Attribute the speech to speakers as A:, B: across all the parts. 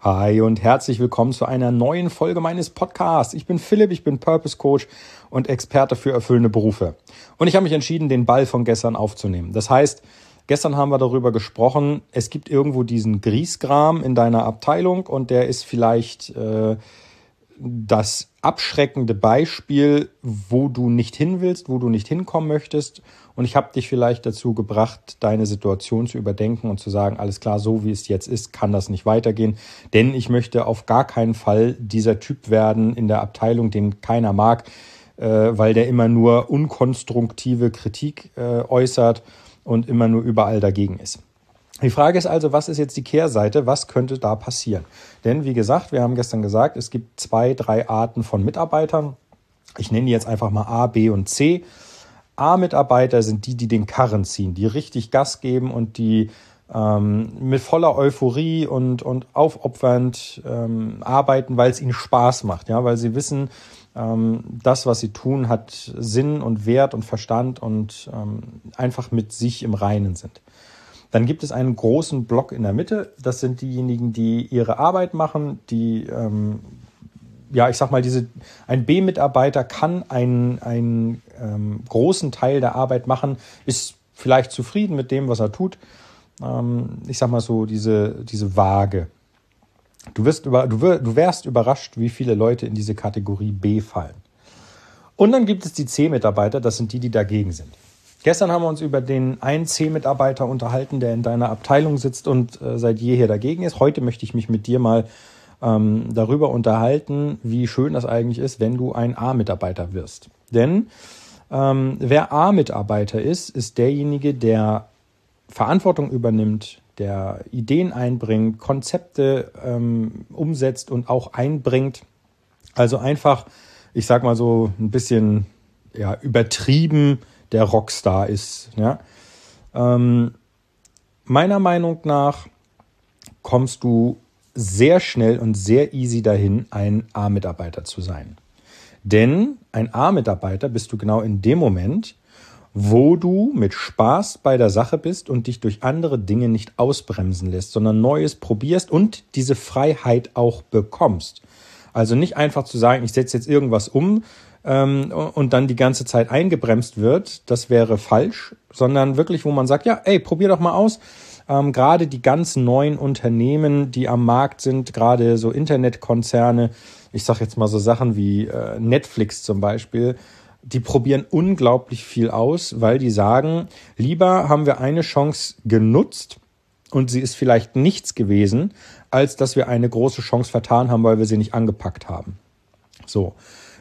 A: Hi und herzlich willkommen zu einer neuen Folge meines Podcasts. Ich bin Philipp, ich bin Purpose Coach und Experte für erfüllende Berufe. Und ich habe mich entschieden, den Ball von gestern aufzunehmen. Das heißt, gestern haben wir darüber gesprochen, es gibt irgendwo diesen Griesgram in deiner Abteilung und der ist vielleicht äh, das abschreckende Beispiel, wo du nicht hin willst, wo du nicht hinkommen möchtest. Und ich habe dich vielleicht dazu gebracht, deine Situation zu überdenken und zu sagen, alles klar, so wie es jetzt ist, kann das nicht weitergehen. Denn ich möchte auf gar keinen Fall dieser Typ werden in der Abteilung, den keiner mag, äh, weil der immer nur unkonstruktive Kritik äh, äußert und immer nur überall dagegen ist. Die Frage ist also, was ist jetzt die Kehrseite? Was könnte da passieren? Denn wie gesagt, wir haben gestern gesagt, es gibt zwei, drei Arten von Mitarbeitern. Ich nenne die jetzt einfach mal A, B und C. A-Mitarbeiter sind die, die den Karren ziehen, die richtig Gas geben und die ähm, mit voller Euphorie und, und aufopfernd ähm, arbeiten, weil es ihnen Spaß macht, ja, weil sie wissen, ähm, das, was sie tun, hat Sinn und Wert und Verstand und ähm, einfach mit sich im Reinen sind. Dann gibt es einen großen Block in der Mitte. Das sind diejenigen, die ihre Arbeit machen, die, ähm, ja, ich sag mal, diese, ein B-Mitarbeiter kann einen, einen ähm, großen Teil der Arbeit machen, ist vielleicht zufrieden mit dem, was er tut. Ähm, ich sag mal so, diese, diese Waage. Du, wirst über, du, wir, du wärst überrascht, wie viele Leute in diese Kategorie B fallen. Und dann gibt es die C-Mitarbeiter, das sind die, die dagegen sind. Gestern haben wir uns über den einen C-Mitarbeiter unterhalten, der in deiner Abteilung sitzt und äh, seit jeher dagegen ist. Heute möchte ich mich mit dir mal ähm, darüber unterhalten, wie schön das eigentlich ist, wenn du ein A-Mitarbeiter wirst. Denn ähm, wer A-Mitarbeiter ist, ist derjenige, der Verantwortung übernimmt, der Ideen einbringt, Konzepte ähm, umsetzt und auch einbringt. Also einfach, ich sag mal so ein bisschen ja, übertrieben der Rockstar ist. Ja? Ähm, meiner Meinung nach kommst du sehr schnell und sehr easy dahin, ein A-Mitarbeiter zu sein. Denn ein A-Mitarbeiter bist du genau in dem Moment, wo du mit Spaß bei der Sache bist und dich durch andere Dinge nicht ausbremsen lässt, sondern Neues probierst und diese Freiheit auch bekommst. Also nicht einfach zu sagen, ich setze jetzt irgendwas um, ähm, und dann die ganze Zeit eingebremst wird, das wäre falsch, sondern wirklich, wo man sagt, ja, ey, probier doch mal aus. Ähm, gerade die ganz neuen Unternehmen, die am Markt sind, gerade so Internetkonzerne, ich sage jetzt mal so Sachen wie äh, Netflix zum Beispiel, die probieren unglaublich viel aus, weil die sagen, lieber haben wir eine Chance genutzt und sie ist vielleicht nichts gewesen, als dass wir eine große Chance vertan haben, weil wir sie nicht angepackt haben. So.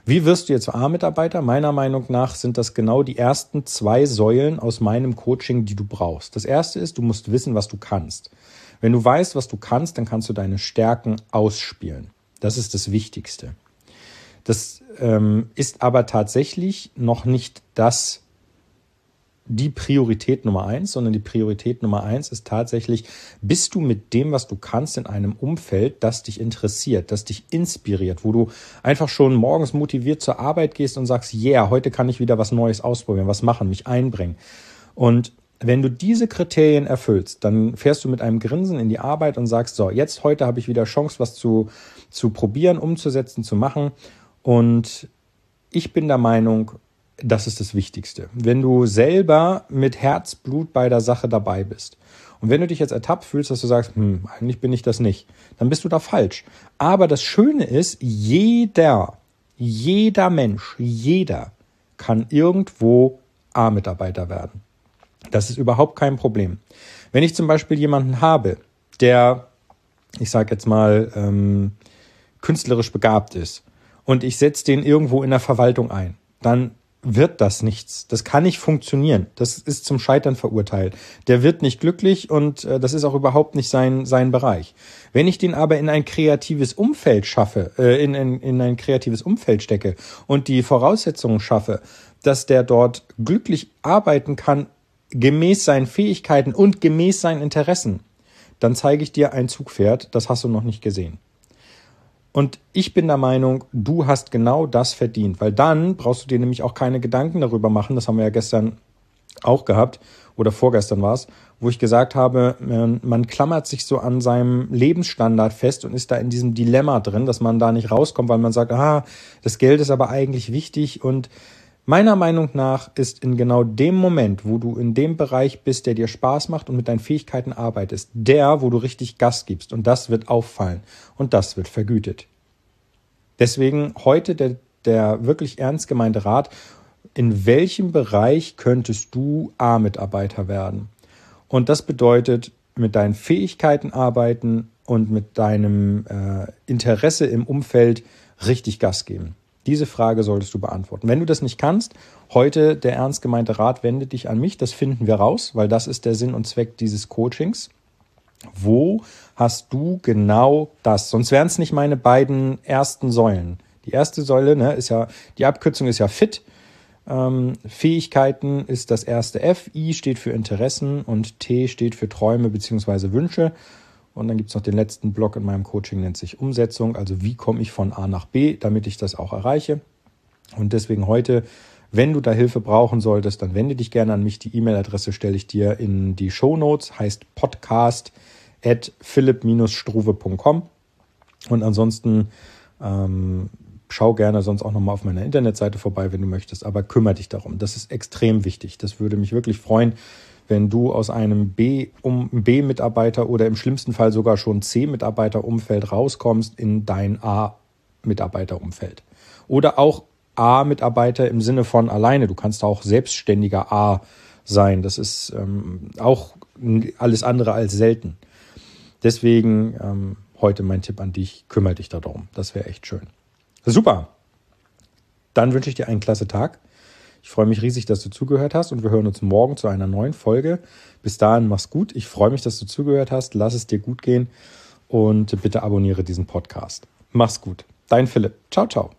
A: Wie wirst du jetzt A-Mitarbeiter? Meiner Meinung nach sind das genau die ersten zwei Säulen aus meinem Coaching, die du brauchst. Das erste ist, du musst wissen, was du kannst. Wenn du weißt, was du kannst, dann kannst du deine Stärken ausspielen. Das ist das Wichtigste. Das ähm, ist aber tatsächlich noch nicht das die Priorität Nummer eins, sondern die Priorität Nummer eins ist tatsächlich, bist du mit dem, was du kannst, in einem Umfeld, das dich interessiert, das dich inspiriert, wo du einfach schon morgens motiviert zur Arbeit gehst und sagst, yeah, heute kann ich wieder was Neues ausprobieren, was machen, mich einbringen. Und wenn du diese Kriterien erfüllst, dann fährst du mit einem Grinsen in die Arbeit und sagst, so, jetzt heute habe ich wieder Chance, was zu, zu probieren, umzusetzen, zu machen. Und ich bin der Meinung, das ist das Wichtigste. Wenn du selber mit Herzblut bei der Sache dabei bist. Und wenn du dich jetzt ertappt fühlst, dass du sagst, hm, eigentlich bin ich das nicht, dann bist du da falsch. Aber das Schöne ist, jeder, jeder Mensch, jeder kann irgendwo A-Mitarbeiter werden. Das ist überhaupt kein Problem. Wenn ich zum Beispiel jemanden habe, der, ich sage jetzt mal, ähm, künstlerisch begabt ist und ich setze den irgendwo in der Verwaltung ein, dann wird das nichts. Das kann nicht funktionieren. Das ist zum Scheitern verurteilt. Der wird nicht glücklich und äh, das ist auch überhaupt nicht sein, sein Bereich. Wenn ich den aber in ein kreatives Umfeld schaffe, äh, in, in, in ein kreatives Umfeld stecke und die Voraussetzungen schaffe, dass der dort glücklich arbeiten kann, gemäß seinen Fähigkeiten und gemäß seinen Interessen, dann zeige ich dir ein Zugpferd, das hast du noch nicht gesehen. Und ich bin der Meinung, du hast genau das verdient, weil dann brauchst du dir nämlich auch keine Gedanken darüber machen, das haben wir ja gestern auch gehabt, oder vorgestern war es, wo ich gesagt habe, man klammert sich so an seinem Lebensstandard fest und ist da in diesem Dilemma drin, dass man da nicht rauskommt, weil man sagt, ah, das Geld ist aber eigentlich wichtig und Meiner Meinung nach ist in genau dem Moment, wo du in dem Bereich bist, der dir Spaß macht und mit deinen Fähigkeiten arbeitest, der, wo du richtig Gas gibst. Und das wird auffallen und das wird vergütet. Deswegen heute der, der wirklich ernst gemeinte Rat, in welchem Bereich könntest du A-Mitarbeiter werden? Und das bedeutet, mit deinen Fähigkeiten arbeiten und mit deinem äh, Interesse im Umfeld richtig Gas geben. Diese Frage solltest du beantworten. Wenn du das nicht kannst, heute der ernst gemeinte Rat, wende dich an mich. Das finden wir raus, weil das ist der Sinn und Zweck dieses Coachings. Wo hast du genau das? Sonst wären es nicht meine beiden ersten Säulen. Die erste Säule ne, ist ja, die Abkürzung ist ja fit. Ähm, Fähigkeiten ist das erste F. I steht für Interessen und T steht für Träume bzw. Wünsche. Und dann gibt es noch den letzten Block in meinem Coaching, nennt sich Umsetzung. Also wie komme ich von A nach B, damit ich das auch erreiche. Und deswegen heute, wenn du da Hilfe brauchen solltest, dann wende dich gerne an mich. Die E-Mail-Adresse stelle ich dir in die Show Notes, heißt podcast at philipp-struve.com. Und ansonsten ähm, schau gerne sonst auch nochmal auf meiner Internetseite vorbei, wenn du möchtest. Aber kümmere dich darum. Das ist extrem wichtig. Das würde mich wirklich freuen, wenn du aus einem B, um, B-Mitarbeiter oder im schlimmsten Fall sogar schon C-Mitarbeiter-Umfeld rauskommst in dein A-Mitarbeiter-Umfeld. Oder auch A-Mitarbeiter im Sinne von alleine. Du kannst auch selbstständiger A sein. Das ist ähm, auch alles andere als selten. Deswegen ähm, heute mein Tipp an dich, kümmere dich darum. Das wäre echt schön. Super. Dann wünsche ich dir einen klasse Tag. Ich freue mich riesig, dass du zugehört hast und wir hören uns morgen zu einer neuen Folge. Bis dahin, mach's gut. Ich freue mich, dass du zugehört hast. Lass es dir gut gehen und bitte abonniere diesen Podcast. Mach's gut. Dein Philipp. Ciao, ciao.